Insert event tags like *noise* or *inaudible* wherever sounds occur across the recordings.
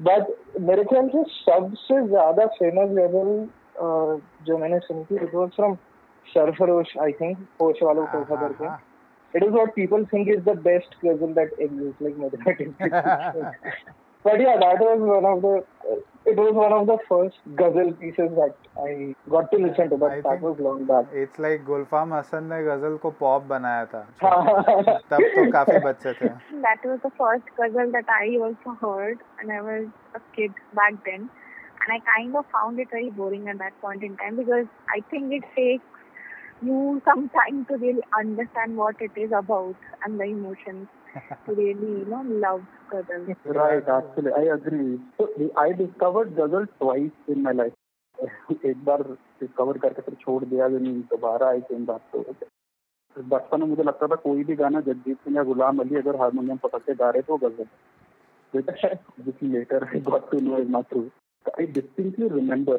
But मेरे ख्याल से सबसे ज़्यादा फ़ेमस गज़ल जो मैंने सुनी थी it was from Sarfarosh I think होश वालों को खबर के it is what people think is the best ghazal that exists, like mathematics. but yeah, that was one of the. It was one of the first ghazal pieces that I got to listen to, but I that was long back. It's like Gulfam Hassan ने ghazal को pop बनाया था. तब तो काफी बच्चे थे. That was the first ghazal that I also heard, and I was a kid back then. And I kind of found it very boring at that point in time because I think it takes you some time to really understand what it is about and the emotions to really, you know, love cuddles. Right, actually, I agree. So, I discovered cuddle twice in my life. *laughs* एक बार discover करके फिर छोड़ दिया दोबारा आई तीन बात तो बचपन में मुझे लगता था कोई भी गाना जगजीत सिंह या गुलाम अली अगर हारमोनियम पकड़ के गा रहे तो ghazal later I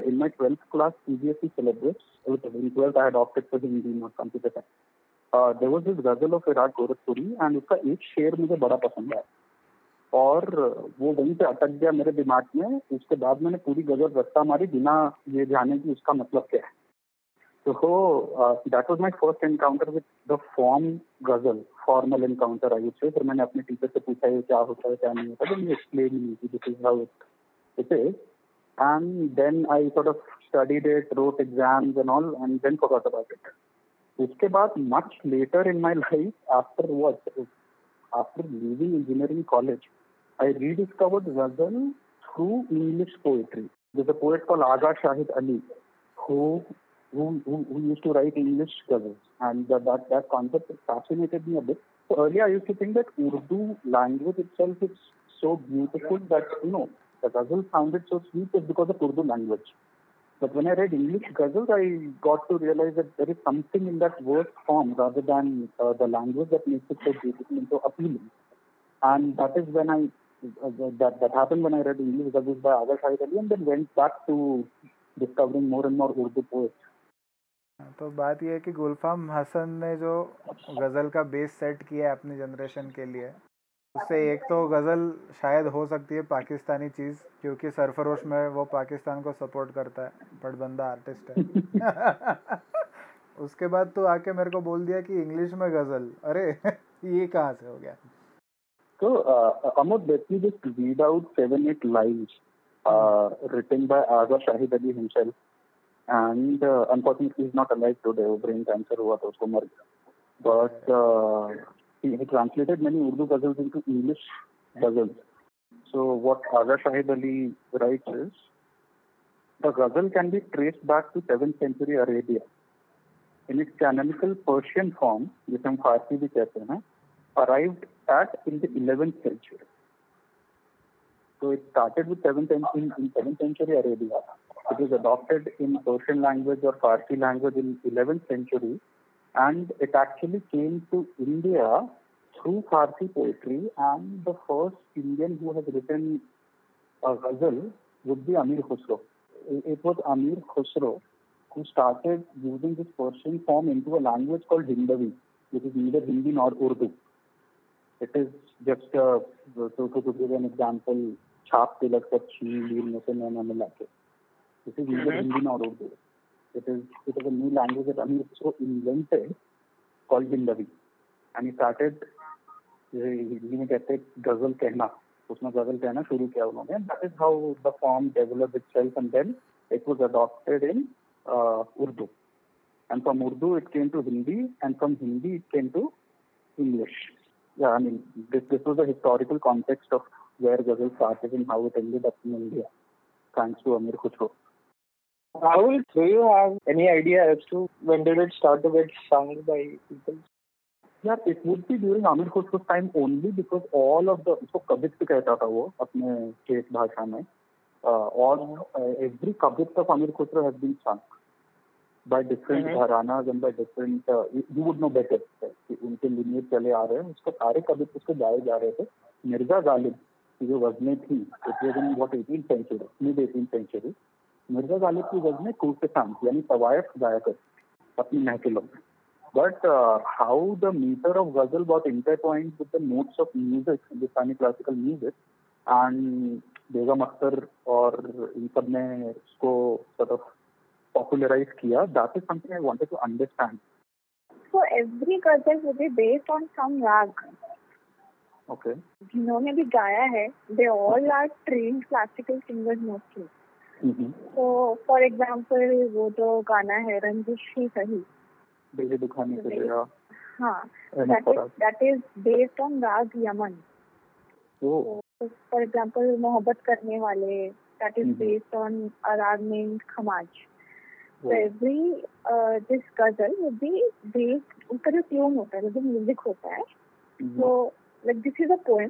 in my twelfth class CBSE syllabus I adopted for Hindi Uh, there was this ghazal of Virat Gorakhpuri and उसका एक शेर मुझे बड़ा पसंद आया। और वो वहीं पे अटक गया मेरे दिमाग में। उसके बाद मैंने पूरी गज़ल रस्ता मारी बिना ये जाने की उसका मतलब क्या है। तो that was my first encounter with the form ghazal formal encounter I say फिर मैंने अपने टीचर से पूछा ये क्या होता है क्या नहीं होता? तो एक्सप्लेन नहीं की this is how it is and then I sort of studied it, wrote exams and all, and then forgot about it. उसके बाद much later in my life, after what, after leaving engineering college, I rediscovered ghazal through English poetry. There's a poet called Aga Shahid Ali who who, who, who used to write English ghazals, and that, that that concept fascinated me a bit. So earlier I used to think that Urdu language itself is so beautiful that you know the ghazal sounded so sweet is because of Urdu language. But when I read English ghazals, I got to realize that there is something in that verse form rather than uh, the language that makes it so beautiful and so appealing. And that is when I uh, that that happened when I read English ghazals by Aga Shahid Ali and then went back to discovering more and more Urdu poets. तो बात यह है कि गुलफाम हसन ने जो गज़ल का base set किया है अपनी जनरेशन के लिए उससे एक तो गज़ल शायद हो सकती है पाकिस्तानी चीज़ क्योंकि सरफरोश में वो पाकिस्तान को सपोर्ट करता है बट बंदा आर्टिस्ट है। *laughs* उसके बाद तो आके मेरे को बोल दिया कि इंग्लिश में गज़ल। अरे *laughs* ये कहाँ से हो गया? तो Amod let me just read out seven eight lines written by Aga Shahid Ali himself and uh, unfortunately he's not alive today वो brain cancer हुआ था उसको मर गया। But uh, he, he translated many Urdu ghazals into English ghazals. So what Aga Shahid Ali writes is, the ghazal can be traced back to 7th century Arabia. In its canonical Persian form, जिसे हम फारसी भी कहते हैं, arrived at in the 11th century. So it started with 7th in, in 7th century Arabia. It was adopted in Persian language or Farsi language in 11th century and it actually came to India through Farsi poetry. And the first Indian who has written a ghazal would be Amir Khusro. It was Amir Khusro who started using this Persian form into a language called Hindavi, which is neither Hindi nor Urdu. It is just uh, to, to, give an example, Chap Tilak Sachi, Leer Nasa Milake. This is neither Hindi nor Urdu. It is it is a new language that Amir Khusro invented called Hindavi. And he started Hindi में कहते हैं गज़ल कहना गज़ल शुरू किया उन्होंने that is how the form develop itself and then it was adopted in Urdu from Urdu it came to Hindi, and from Hindi it came to English. Yeah, I mean this this was the historical context of where Ghazal started and how it ended up in India, thanks to Amir Khusro. Rahul, do you have any idea as to when did it start to get sung by people? Yeah, it would be during Amir Khusro's time only because all of the उसको कवित्व कहता था वो अपने case भाषा में all uh, every कवित्व of Amir Khusro has been sung by different mm-hmm. Gharanas and by different uh, you would know better उनके लिनियर चले आ रहे हैं उसके सारे कवित्व उसको गाए जा रहे थे मिर्ज़ा गालिब की जो वजनें थी it was in what 18th century mid 18th century Mirza Ghalib की गज में कोर्ट के सामने यानी तवायफ दायर कर अपनी महफिलों में। But how the meter of ghazal what intertwined with the notes of music Hindustani classical music and Begum Akhtar और इन सबने इसको सतफ पॉपुलराइज किया that is something I wanted to understand so every ghazal would be based on some raga okay जिन्होंने भी गाया है they all are train classical singers mostly Mm-hmm. तो फॉर एग्ज़ाम्पल वो तो गाना है रंजिश ही सही। दुखाने के लिए। दैट राग यमन। फॉर एग्ज़ाम्पल मोहब्बत करने वाले that is based on raga name Khamaj. Poem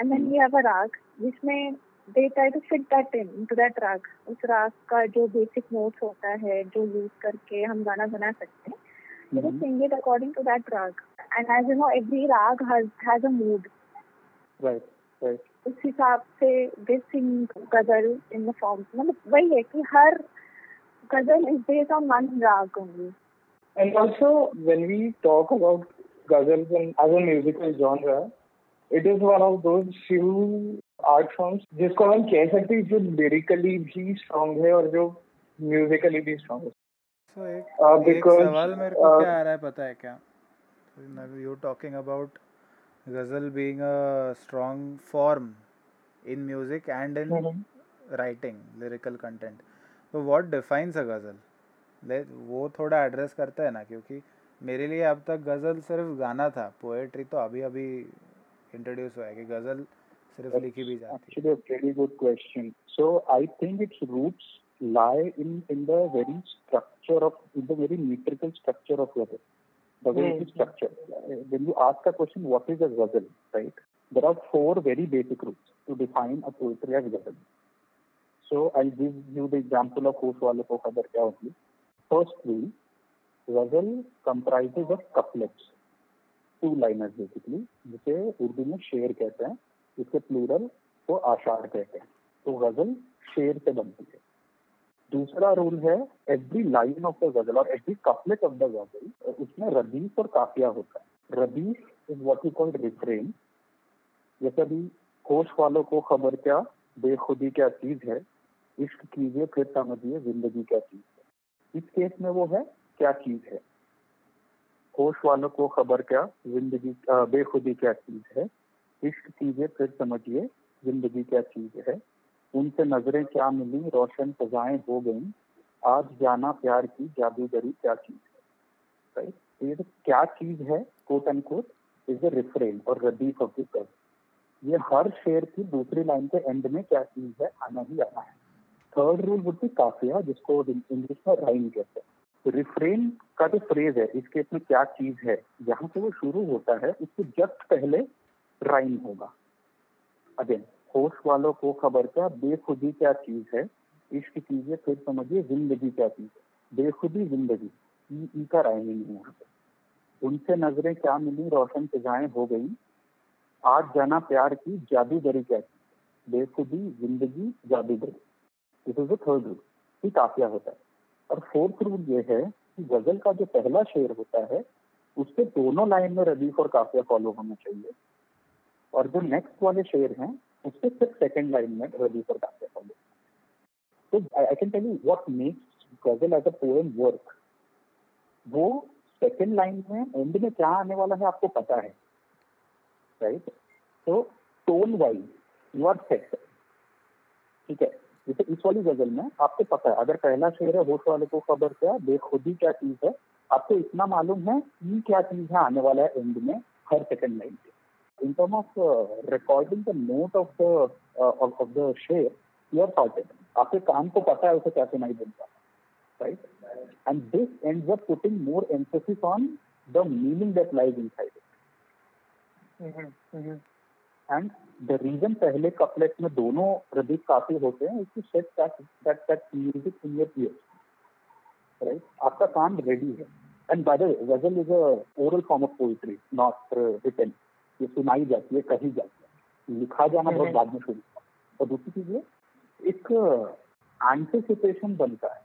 and mm-hmm. mm-hmm. Raga जिसमें they try to fit that in into that rag उस राग का जो basic notes होता है जो use करके हम गाना बना सकते हैं just Mhm. sing it according to that rag and as you know every rag has has a mood right right उस हिसाब से they sing ghazal in the form मतलब वही है कि हर गज़ल is based on one rag only And also, when we talk about ghazals and as a musical genre, it is one of those few art forms जिसको हम कह सकते हैं जो लिरिकली भी स्ट्रांग है और जो म्यूजिकली भी स्ट्रांग है। सो एक, Uh, एक सवाल मेरे को uh, क्या आ रहा है पता है क्या? You talking about ghazal being a strong form in music and in. Writing lyrical content तो व्हाट डिफाइंस अ गज़ल वो थोड़ा एड्रेस करता है ना क्योंकि मेरे लिए अब तक गज़ल सिर्फ़ गाना था पोएट्री तो अभी अभी इंट्रोड्यूस हुआ है कि गज़ल सिर्फ़ लिखी भी जाती है Actually, a very good question. So I think lie in in the very structure of in the very metrical structure of ghazal. The way it is Hmm. structured. Uh, When you ask a question, what is a ghazal, right? There are four very basic roots to define a poetry as ghazal. So I'll give you the example of होश वालों को खबर क्या होगी. First rule, ghazal comprises of couplets. Two liners basically जिसे उर्दू में शेर कहते हैं इसके प्लूरल को आशार कहते हैं। तो गज़ल शेर से बनती है। दूसरा रूल है every line of the ghazal और every couplet of the ghazal, उसमें रदीफ और काफिया होता है। रदीफ is what you called refrain जैसे अभी होश वालों को खबर क्या, बेखुदी क्या चीज़ है, इश्क कीजिए फिर समझिए ज़िंदगी क्या चीज़ है। इस केस में वो है, क्या चीज़ है? होश वालों को खबर क्या, ज़िंदगी बेखुदी क्या चीज़ है इश्क कीजिए फिर समझिए, ज़िंदगी क्या चीज़ है। उनसे नज़रें क्या मिली, रोशन सजाएँ हो गईं। आज जाना प्यार की जादूगरी क्या चीज़ है? राइट ये जो क्या चीज़ है quote and quote is the refrain और रदीफ ऑफ़ द ये हर शेर की दूसरी लाइन के एंड में क्या चीज़ है, आना ही आना है। थर्ड रूल वुड बी काफिया, जिसको इंग्लिश में राइम कहते हैं। रिफ्रेन का जो फ्रेज है इस केस में क्या चीज़ है, जहाँ से वो शुरू होता है, उसके जस्ट पहले राइम होगा। अगेन होश वालों को खबर क्या? बेखुदी क्या चीज़ है? इश्क कीजिए, फिर समझिए ज़िंदगी क्या चीज़ है। बेखुदी ज़िंदगी। ई ई का राइमिंग है यहाँ पे। उनसे नज़रें क्या मिली? रोशन फिजाएँ हो गई। आज जाना प्यार की जादूगरी क्या चीज़ बेखुदी ज़िंदगी जादूगरी। दिस इज़ थर्ड रूल ये काफिया होता है। और फोर्थ रूल ये है कि गज़ल का जो पहला शेर होता है, उसके दोनों लाइन में रदीफ और काफिया फॉलो होना चाहिए। और जो नेक्स्ट वाले शेयर हैं उसके सिर्फ़ सेकेंड लाइन में और काफिया फॉलो तो I can tell you what makes ghazal as a poem work वो सेकंड लाइन में एंड में क्या आने वाला है आपको पता है राइट तो tone wise you are set ठीक है? जैसे इस वाली गज़ल में आपको पता है, अगर पहला शेर है, होश वाले को खबर क्या, बेखुदी क्या चीज़ है, आपको इतना मालूम है कि क्या चीज़ है आने वाला है एंड में, हर सेकंड लाइन पे। In term of recording the note of the of the sher you are sorted आपके कान को पता है उसे क्या सुनाई देता right and this ends up putting more emphasis on the meaning that lies inside it Mhm, mhm. And the reason पहले couplet में दोनों प्रदीप काफी होते हैं to set that that that music in your ear right आपका कान ready है and by the way ghazal is a oral form of poetry not written ये सुनाई जाती है कही जाती है। लिखा जाना बहुत हम्म। बाद में शुरू और दूसरी चीज़ ये एक एंटिसिपेशन बनता है.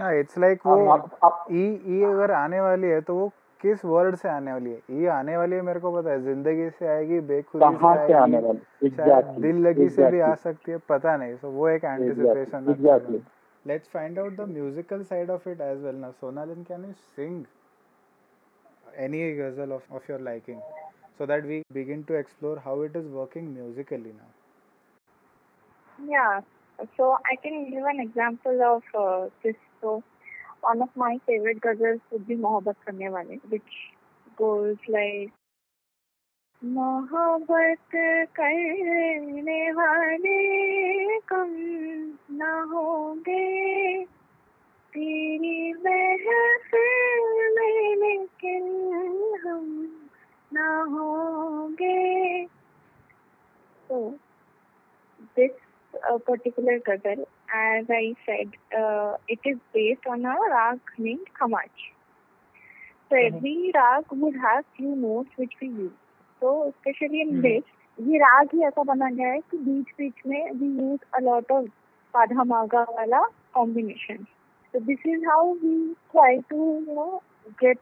हाँ इट्स लाइक वो आप, आप ई ई अगर आने वाली है तो वो किस वर्ड से आने वाली है? ये आने वाली है मेरे को पता है। ज़िंदगी से आएगी बेखुदी से से आने वाली दिल लगी से भी आ सकती है पता नहीं। सो वो एक anticipation let's find out the musical side of it as well. now sonalin can you sing any ghazal of, of your liking so that we begin to explore how it is working musically now Yeah. So I can give an example of uh, this. So one of my favorite ghazals would be Mohabbat Karne Wale, which goes like मोहब्बत करने वाले कम न होंगे particular ghazal as I said it is based on a raga named Khamaj so every raga would have few notes which we use so specially in this ये राग ही ऐसा बना गया है कि बीच बीच में we use a lot of पाधा मागा वाला combination. So this is how we try to you know get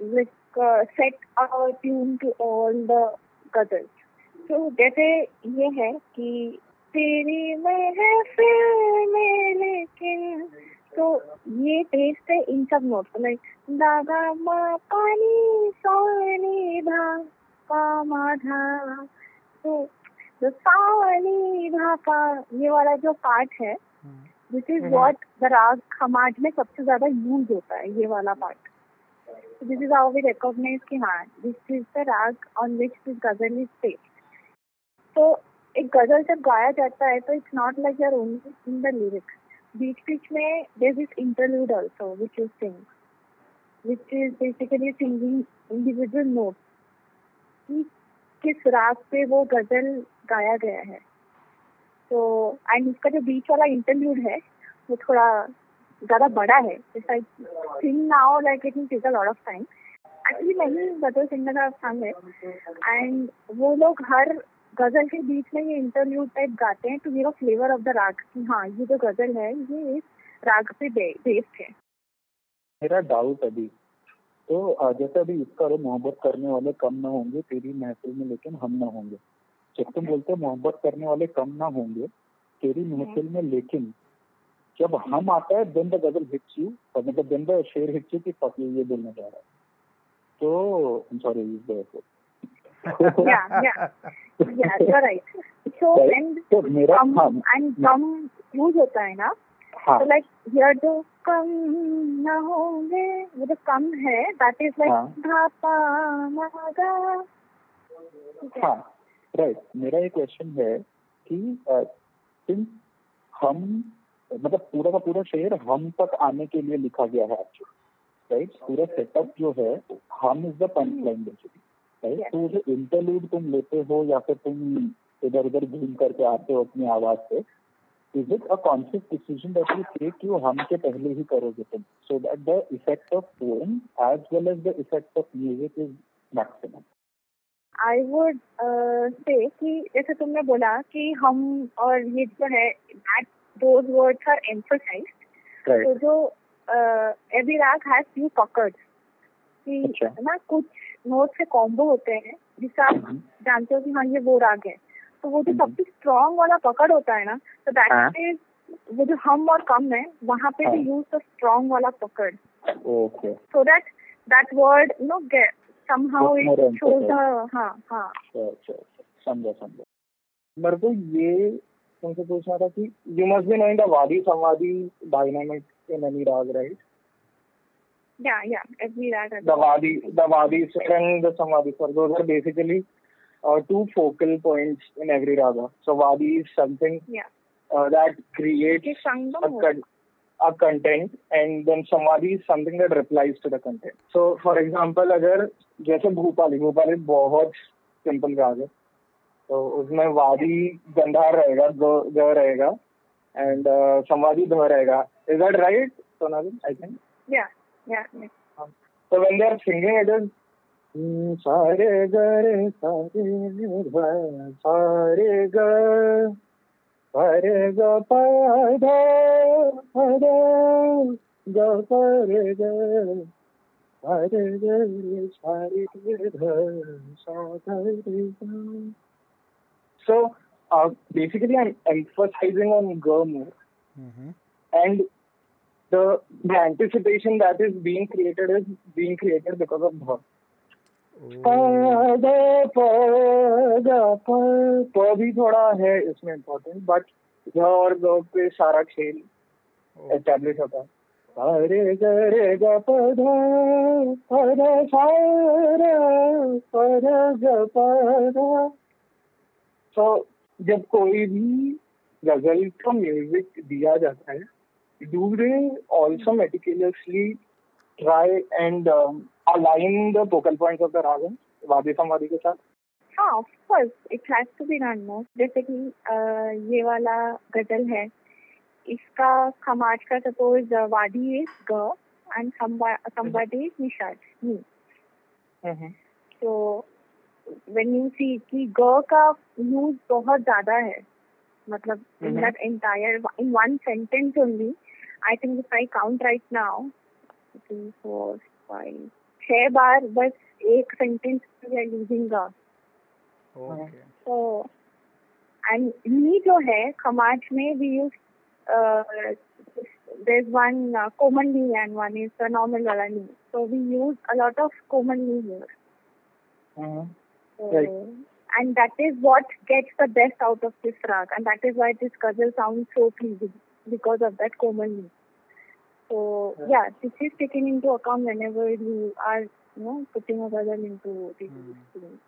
like uh, set our tune to all the ghazals. तो जैसे ये है कि तेरी महफिल में लेकिन तो ये टेस्ट है इन सब नोट लाइक दागा मा पानी सोनी धा पा मा धा तो सानी धा पा ये वाला जो पार्ट है दिस इज़. व्हाट द राग खमाज में सबसे ज़्यादा यूज़ होता है ये वाला part this is how we recognise कि हाँ this is the raga on which this ghazal is based तो एक गज़ल जब गाया जाता है तो it's not like your only in the lyrics बीच बीच में there this interlude also which is sing which is basically singing individual note कि किस राग पे वो गज़ल गाया गया है? तो एंड इसका जो बीच वाला इंटरल्यूड है, वो थोड़ा ज़्यादा बड़ा है। Now like it take a lot of time actually मैंने गज़ल सिंगर का सॉन्ग है एंड वो लोग हर गज़ल के बीच में ये इंटरव्यू टाइप गाते हैं to give a flavour of the raga कि हाँ ये जो गज़ल है, ये इस राग पे बेस्ड है। मेरा डाउट अभी तो जैसे अभी इसका मोहब्बत करने वाले कम ना होंगे तेरी महफिल में लेकिन हम ना होंगे। जब बोलते हो मोहब्बत करने वाले कम ना होंगे तेरी महफिल में लेकिन जब हम आता है then the ghazal hits you मतलब देन द शेर हिट्स यू कि fuck ये बोलना चाह रहा है। तो sorry is Yeah, yeah. yeah you're right. So *laughs* Right. and तो हाँ। and होता है ना? हाँ। तो लाइक जो कम ना होंगे वो जो कम है। धापा राइट मेरा ये क्वेश्चन है कि सिंस हम मतलब पूरा का पूरा शेर हम तक आने के लिए लिखा गया है एक्चुअली राइट पूरा सेटअप जो है हम is the punch line basically right तो जो इंटरलूड तुम लेते हो या फिर तुम इधर उधर घूम करके आते हो अपनी आवाज़ से is it a conscious decision that you take वो हम के पहले ही करोगे तुम? So that the effect of poem as well as the effect of music is maximum I would say कि जैसे तुमने बोला कि हम और ये जो है that those words are emphasized तो जो एवरी राग हैज़ फ्यू पकड़ कि अच्छा। ना कुछ नोट से कॉम्बो होते हैं जिससे आप हम्म। जानते हो कि हाँ ये वो राग है तो वो जो हम्म। सबसे स्ट्रॉन्ग वाला पकड़ होता है ना तो हाँ। दैट इज़ वो जो हम और कम है वहाँ पे भी हाँ। यूज़ द स्ट्रॉन्ग वाला पकड़ that that word you know get somehow Gets more it shows emphasized. the हाँ हाँ अच्छा अच्छा समझा समझा मेरे को ये तुमसे पूछना था कि you must be knowing the vadi samvadi dynamic in any raga right yeah yeah every rag has the wadi the wadi sir and the samvadi sir those are basically uh, two focal points in every raga so wadi is something yeah uh, that creates कि संगम a, हो con- a content and then samvadi is something that replies to the content so for example अगर जैसे भूपाली भूपाली बहुत simple राग है तो उसमें वादी गंधार रहेगा ग ग रहेगा एंड संवादी ध रहेगा is that right Sonali I think yeah yeah yeah. So when they are singing, it is "Hmm, सारे ग Hare ga pa hare ga pa re ga hare ga. So uh, basically, I'm emphasizing on ga mm-hmm. and the the anticipation that is being created is being created because of bhakti. प प भी थोड़ा है इसमें important but ग और ग पे सारा खेल. एस्टेब्लिश होता है। अरे ग रे ग प ध प ध सा रे प ध ग प ध तो जब कोई भी गज़ल का म्यूज़िक दिया जाता है do they also meticulously try um, align the focal points of the ragam वादी संवादी के साथ हाँ of course it has to be done more जैसे कि ये वाला गज़ल है। इसका खमाज का suppose vadi is ga and somebody is nishad me तो व्हेन यू सी कि ग का यूज़ बहुत ज़्यादा है मतलब in. That entire in one sentence only I think if I count right now three four five छह बार बस एक सेंटेंस लीजिएगा तो जो है समाज में we use there one commonly and one is normal वाला नी so we use a of commonly here and that is what gets the best out of this raga and that is why this ghazal sound so pleasing because of that commonly So Yeah. this is taken into account whenever you are you know putting a ghazal into the Hmm. screen.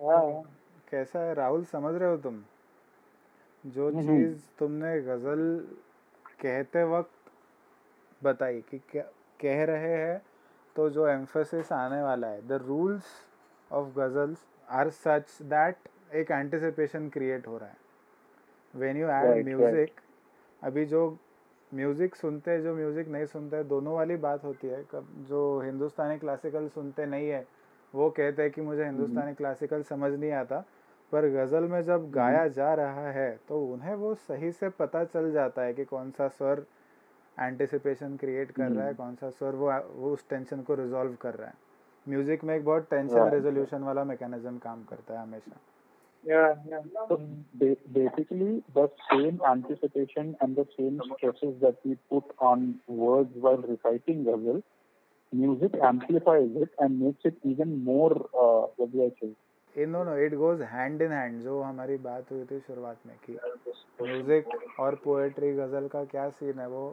हाँ कैसा है राहुल समझ रहे हो तुम जो हम्म। चीज़ तुमने गज़ल कहते वक्त बताई कि क्या कह रहे हैं तो जो एम्फोसिस आने वाला है the rules of ghazals are such that एक एंटिसिपेशन क्रिएट हो रहा है व्हेन यू ऐड म्यूज़िक अभी जो म्यूज़िक सुनते हैं जो म्यूज़िक नहीं सुनते हैं दोनों वाली बात होती है। कब जो हिंदुस्तानी क्लासिकल सुनते नहीं है वो कहते हैं कि मुझे हिंदुस्तानी क्लासिकल समझ नहीं आता। पर गज़ल में जब गाया जा रहा है तो उन्हें वो सही से पता चल जाता है कि कौन सा स्वर एंटिसिपेशन क्रिएट कर रहा है कौन सा स्वर वो वो उस टेंशन को रिजॉल्व कर रहा है। म्यूज़िक में एक बहुत टेंशन रेजोल्यूशन वाला मैकेनिज्म काम करता है हमेशा। Yeah yeah So ba- basically, the same anticipation and the same stresses that we put on words while reciting ghazal, music amplifies it and makes it even more, uh, what do I say? इन दोनों it goes hand in hand जो हमारी बात हुई थी शुरुआत में कि म्यूज़िक और पोएट्री गज़ल का क्या सीन है वो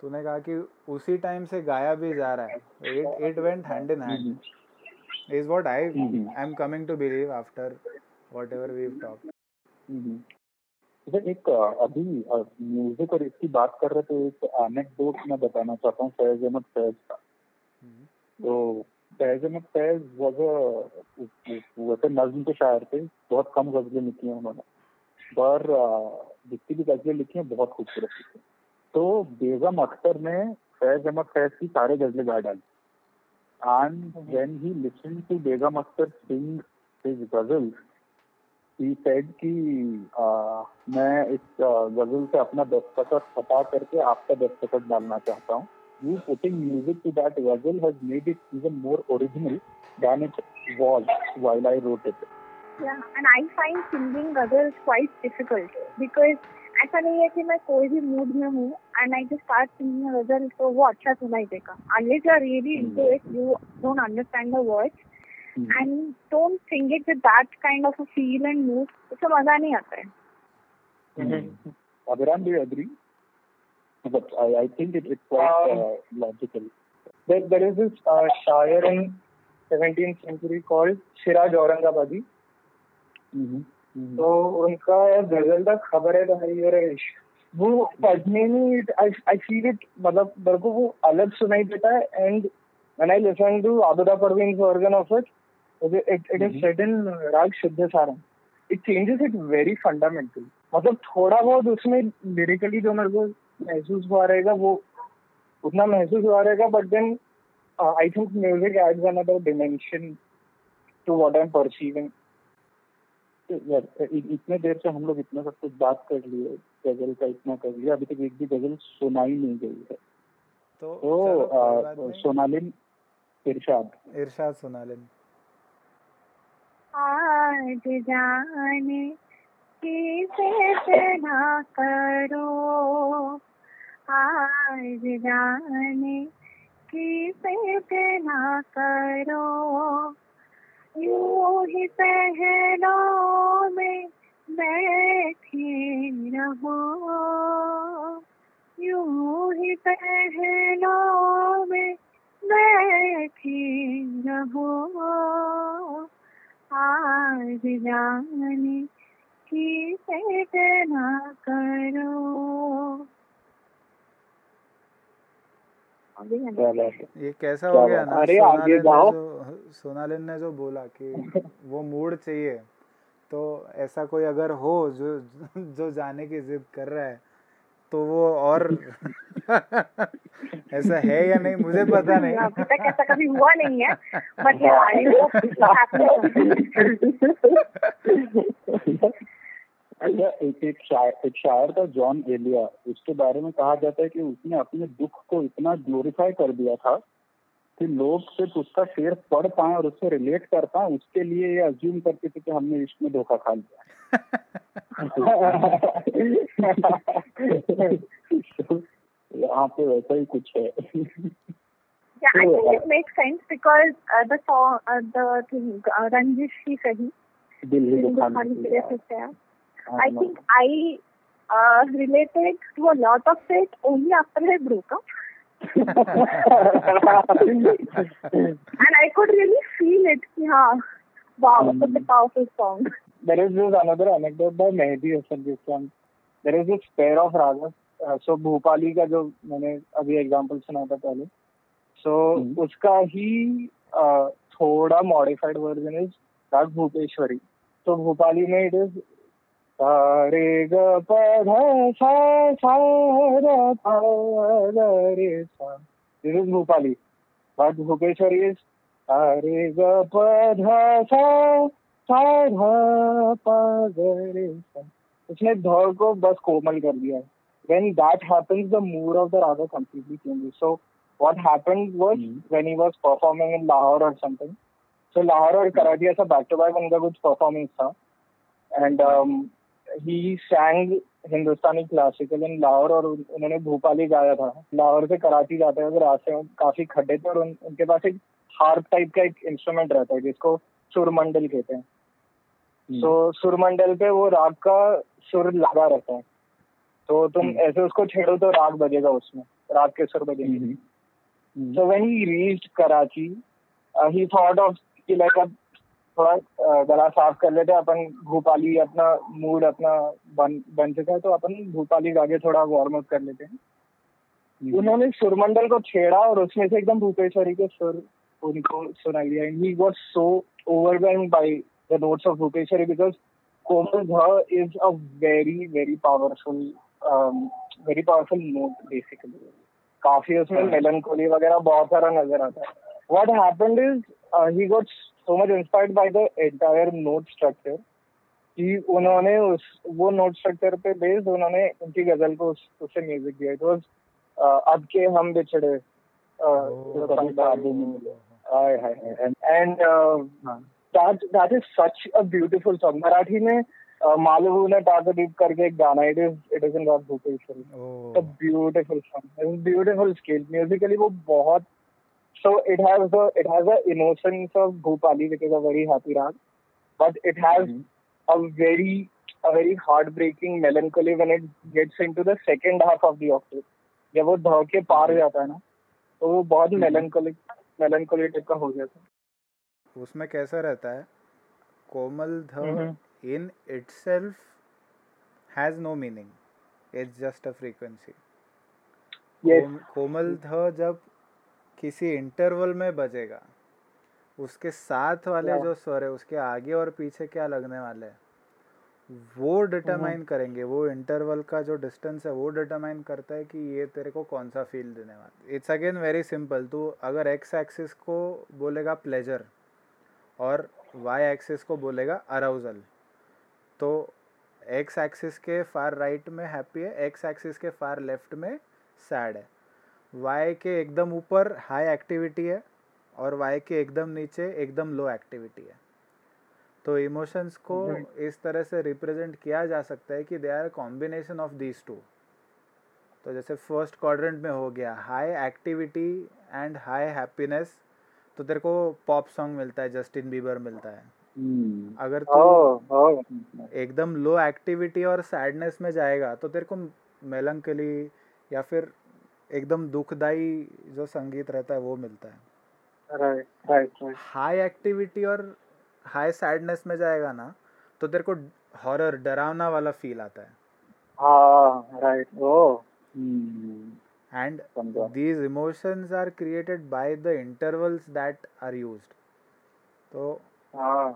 तूने कहा कि उसी टाइम से गाया भी जा रहा है it it went hand in hand is what I Mhm. I am coming to believe after whatever we talk hmm. जैसे एक अभी म्यूज़िक और इसकी बात कर रहे थे एक एनेक्डोट मैं बताना चाहता हूँ फैज अहमद फैज का। तो फैज अहमद फैज वॉज़ वैसे नज्म के शायर थे बहुत कम गजलें लिखी हैं उन्होंने। पर जितनी भी गजलें लिखी हैं बहुत खूबसूरत लिखी। तो बेगम अख्तर ने फैज अहमद फैज की सारे गजलें गा डाली। And when he listen to Begum Akhtar sing his ghazals he said कि मैं इस गज़ल से अपना दस्तखत हटा करके आपका दस्तखत डालना चाहता हूँ you putting music to that ghazal has made it even more original than it was while I wrote it Yeah, and I find singing ghazals quite difficult because ऐसा नहीं है कि मैं कोई भी मूड में हूँ I just start singing a ghazal तो वो अच्छा सुनाई देगा unless you are really into it you don't understand the words and don't sing it with that kind of a feel and mood उससे मज़ा नहीं आता है Awaran do agree but I, I think it, it's quite uh, logical. there, there is this uh, शायर in 17th century called Siraj Aurangabadi Mm-hmm. तो उनका गज़ल का खबर है भाई और इश्क वो पढ़ने में आई फील इट मतलब मेरे को वो अलग सुनाई देता है and when I listen to Abida Parveen version of it it it is set in raga Shuddh Sarang it changes it very fundamental मतलब थोड़ा बहुत उसमें लिरिकली जो मेरे को महसूस हुआ रहेगा वो उतना महसूस हुआ रहेगा but then I think music adds another dimension to what I am perceiving इतने देर से हम लोग इतना सब कुछ बात कर लिए गज़ल का इतना कर लिया अभी तक एक भी गज़ल सुनाई नहीं गई है। तो तो नहीं। सोनालिन इरशाद। इरशाद सुना लें आज जाने किसे ना करो? आज जाने किसे ना करो? यूँ ही पहलों में बैठी रहो। यूँ ही पहलों में बैठी रहो। आज जाने की ना? करो ये कैसा हो गया ना अरे आगे जाओ। सोनालिन ने जो बोला कि *laughs* वो मूड चाहिए तो ऐसा कोई अगर हो जो जो जाने की जिद कर रहा है तो वो और *laughs* ऐसा है या नहीं मुझे *laughs* पता नहीं। अभी तक ऐसा कभी हुआ नहीं है बट अच्छा एक एक शायर एक शायर था जॉन एलिया उसके बारे में कहा जाता है कि उसने अपने दुख को इतना ग्लोरीफाई कर दिया था कि लोग सिर्फ़ उसका शेर पढ़ पाए और उससे रिलेट कर पाए उसके लिए ये अज्यूम करते थे कि हमने इसमें धोखा खा लिया यहाँ पे वैसा ही कुछ है Yeah, I think it makes sense because uh, the song, uh, the thing, uh, Ranjish Shi Sahi, I think I uh, related to a lot of it only after I broke up. And I could really feel it. Yeah. Wow, mm. such a powerful song. There is this another anecdote by Mehdi Hassan this one. There is this pair of ragas. Uh, so Bhopali का जो मैंने अभी example सुना था पहले सो so, mm. उसका ही uh, थोड़ा modified version is raga Bhupeshwari तो भोपाली में इट इज़ रे ग प सा सा र प re sa this is Bhopali but Bhupeshwari is re ga pa सा सा ध प रे सा उसने ध को बस कोमल कर दिया है when that happens the mood of the raga completely changes so what happened was mm. when he was performing in Lahore or something so Lahore और कराची ऐसा back to back उनका कुछ performance था and um, he sang Hindustani classical in Lahore और उन्होंने भोपाली गाया था। लाहौर से कराची जाते हुए रास्ते में काफ़ी खड्डे थे और उन, उनके पास एक हार्प टाइप का एक इंस्ट्रूमेंट रहता है जिसको सुरमंडल कहते हैं। तो सुरमंडल पे वो राग का सुर लगा रहता है। तो तुम हम्म। ऐसे उसको छेड़ो तो राग बजेगा उसमें राग के सुर बजेंगे। So when he reached Karachi he thought of कि लाइक अब थोड़ा गला साफ़ कर लेते अपन भूपाली अपना मूड अपना बन बन चुका है तो अपन भूपाली गा के थोड़ा वार्म अप कर लेते हैं हम्म। उन्होंने सुरमंडल को छेड़ा और उसमें से एकदम भूपेश्वरी के सुर उनको सुनाई दिया he was so overwhelm by the notes of Bhupeshwari because komal dha is a very very powerful very powerful note basically काफ़ी उसमें मेलनकोली हाँ। वगैरह बहुत सारा नज़र आता है what happened is he got so much inspired by the entire note structure कि उन्होंने उस वो नोट स्ट्रक्चर पे बेस्ड उन्होंने उनकी गज़ल को उस, उससे म्यूज़िक दिया। इट वाज अब के हम बिछड़े and that is such a beautiful song Marathi में मालवू ने टाकदीप करके एक गाना it is it is in God Bhupeshwari beautiful song beautiful scale musically वो बहुत So it has the it has the innocence of Bhopali, which is a very happy rag, but it has mm-hmm. a very a very heartbreaking melancholy when it gets into the second half of the octave. जब वो ध के पार जाता है ना तो वो बहुत मेलनकोलिक मेलनकोली टाइप का हो जाता है उसमें कैसा रहता है komal dha in itself has no meaning it's just a frequency komal dha जब किसी इंटरवल में बजेगा। उसके साथ वाले जो स्वर है उसके आगे और पीछे क्या लगने वाले हैं? वो डिटरमाइन हम्म। करेंगे। वो इंटरवल का जो डिस्टेंस है वो डिटरमाइन करता है कि ये तेरे को कौन सा फील देने वाला इट्स अगेन वेरी सिंपल तू अगर एक्स एक्सिस को बोलेगा प्लेजर और वाई एक्सिस को बोलेगा अराउजल तो एक्स एक्सिस के फार राइट में हैप्पी है एक्स एक्सिस के फार लेफ़्ट में सैड है। वाई के एकदम ऊपर हाई एक्टिविटी है और वाई के एकदम नीचे एकदम लो एक्टिविटी है तो इमोशंस को इस तरह से रिप्रेजेंट किया जा सकता है कि they are combination of these two तो जैसे फ़र्स्ट क्वाड्रेंट में हो गया high activity and high happiness तो तेरे को पॉप सॉन्ग मिलता है जस्टिन बीबर मिलता है Hmm. अगर Oh, oh. एकदम लो एक्टिविटी और सैडनेस में जाएगा तो तेरे को मेलंकली या फिर एकदम दुखदाई जो संगीत रहता है वो मिलता है Right, right, right. High activity और हाई सैडनेस में जाएगा ना तो तेरे को हॉरर डरावना वाला फील आता है Ah, right. Oh. Hmm. And these emotions are created by the intervals that are used तो Ah.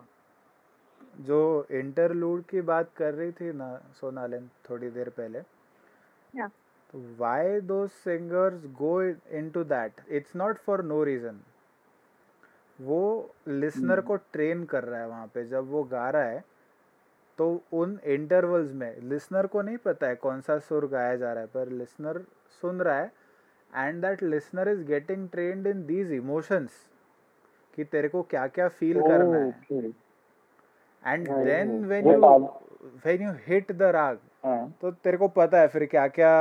जो इंटरलूड की बात कर रही थी ना सोनालिन थोड़ी देर पहले Yeah. Why those singers go into that? It's not for no reason. वो लिसनर को ट्रेन कर रहा है वहाँ पे। जब वो गा रहा है तो उन इंटरवल्स में लिसनर को नहीं पता है कौन सा सुर गाया जा रहा है पर लिसनर सुन रहा है and that listener is getting trained in these emotions कि तेरे को क्या क्या फील करना है। And then when you when you hit the raga हाँ. तो तेरे को पता है फिर क्या क्या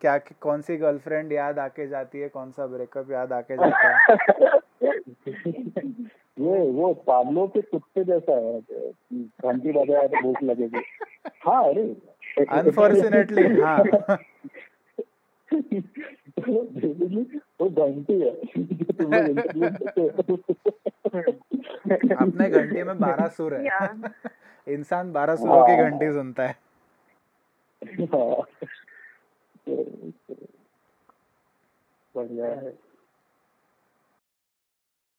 क्या कौन सी गर्लफ्रेंड याद आके जाती है कौन सा ब्रेकअप याद आके जाता है *laughs* ये वो पाब्लो के कुत्ते जैसा है घंटी बजाया तो भूख लगेगी हाँ अरे अनफॉर्चुनेटली हाँ वो घंटी है। अपने घंटी में बारह सुर है इंसान बारह सुरों की। घंटी सुनता हाँ। *laughs* बढ़िया है।